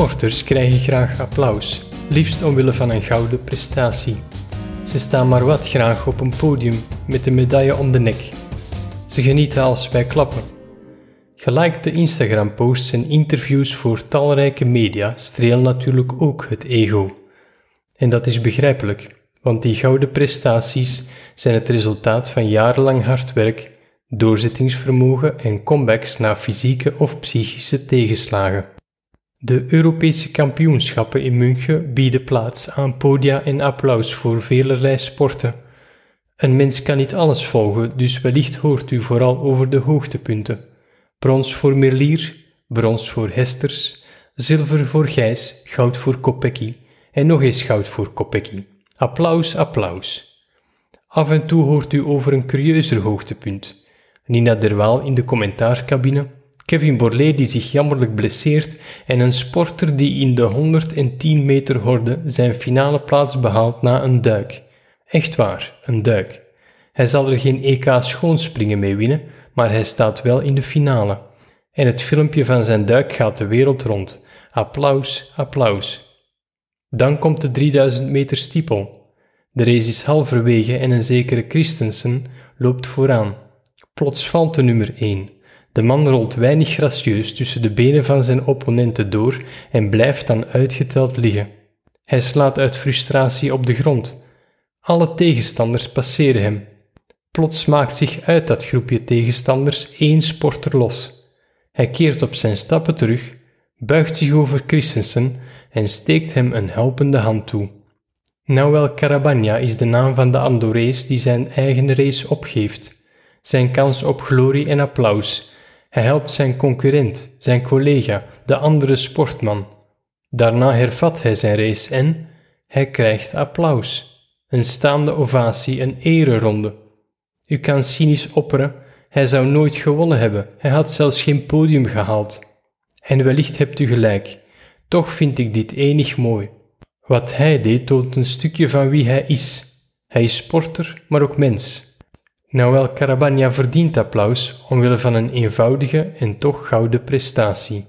Sporters krijgen graag applaus, liefst omwille van een gouden prestatie. Ze staan maar wat graag op een podium met een medaille om de nek. Ze genieten als wij klappen. Gelikte Instagram-posts en interviews voor talrijke media strelen natuurlijk ook het ego. En dat is begrijpelijk, want die gouden prestaties zijn het resultaat van jarenlang hard werk, doorzettingsvermogen en comebacks na fysieke of psychische tegenslagen. De Europese kampioenschappen in München bieden plaats aan podia en applaus voor velerlei sporten. Een mens kan niet alles volgen, dus wellicht hoort u vooral over de hoogtepunten. Brons voor Merlier, brons voor Hesters, zilver voor Gijs, goud voor Kopecky en nog eens goud voor Kopecky. Applaus, applaus. Af en toe hoort u over een curieuzer hoogtepunt. Nina Derwaal in de commentaarcabine, Kevin Borlée die zich jammerlijk blesseert en een sporter die in de 110 meter horde zijn finale plaats behaalt na een duik. Echt waar, een duik. Hij zal er geen EK schoonspringen mee winnen, maar hij staat wel in de finale. En het filmpje van zijn duik gaat de wereld rond. Applaus, applaus. Dan komt de 3000 meter stiepel. De race is halverwege en een zekere Christensen loopt vooraan. Plots valt de nummer 1. De man rolt weinig gracieus tussen de benen van zijn opponenten door en blijft dan uitgeteld liggen. Hij slaat uit frustratie op de grond. Alle tegenstanders passeren hem. Plots maakt zich uit dat groepje tegenstanders één sporter los. Hij keert op zijn stappen terug, buigt zich over Christensen en steekt hem een helpende hand toe. Noël Carabagna is de naam van de Andorees die zijn eigen race opgeeft. Zijn kans op glorie en applaus. Hij helpt zijn concurrent, zijn collega, de andere sportman. Daarna hervat hij zijn race en hij krijgt applaus. Een staande ovatie, een ereronde. U kan cynisch opperen, hij zou nooit gewonnen hebben, hij had zelfs geen podium gehaald. En wellicht hebt u gelijk, toch vind ik dit enig mooi. Wat hij deed toont een stukje van wie hij is. Hij is sporter, maar ook mens. Noël Carabagna verdient applaus omwille van een eenvoudige en toch gouden prestatie.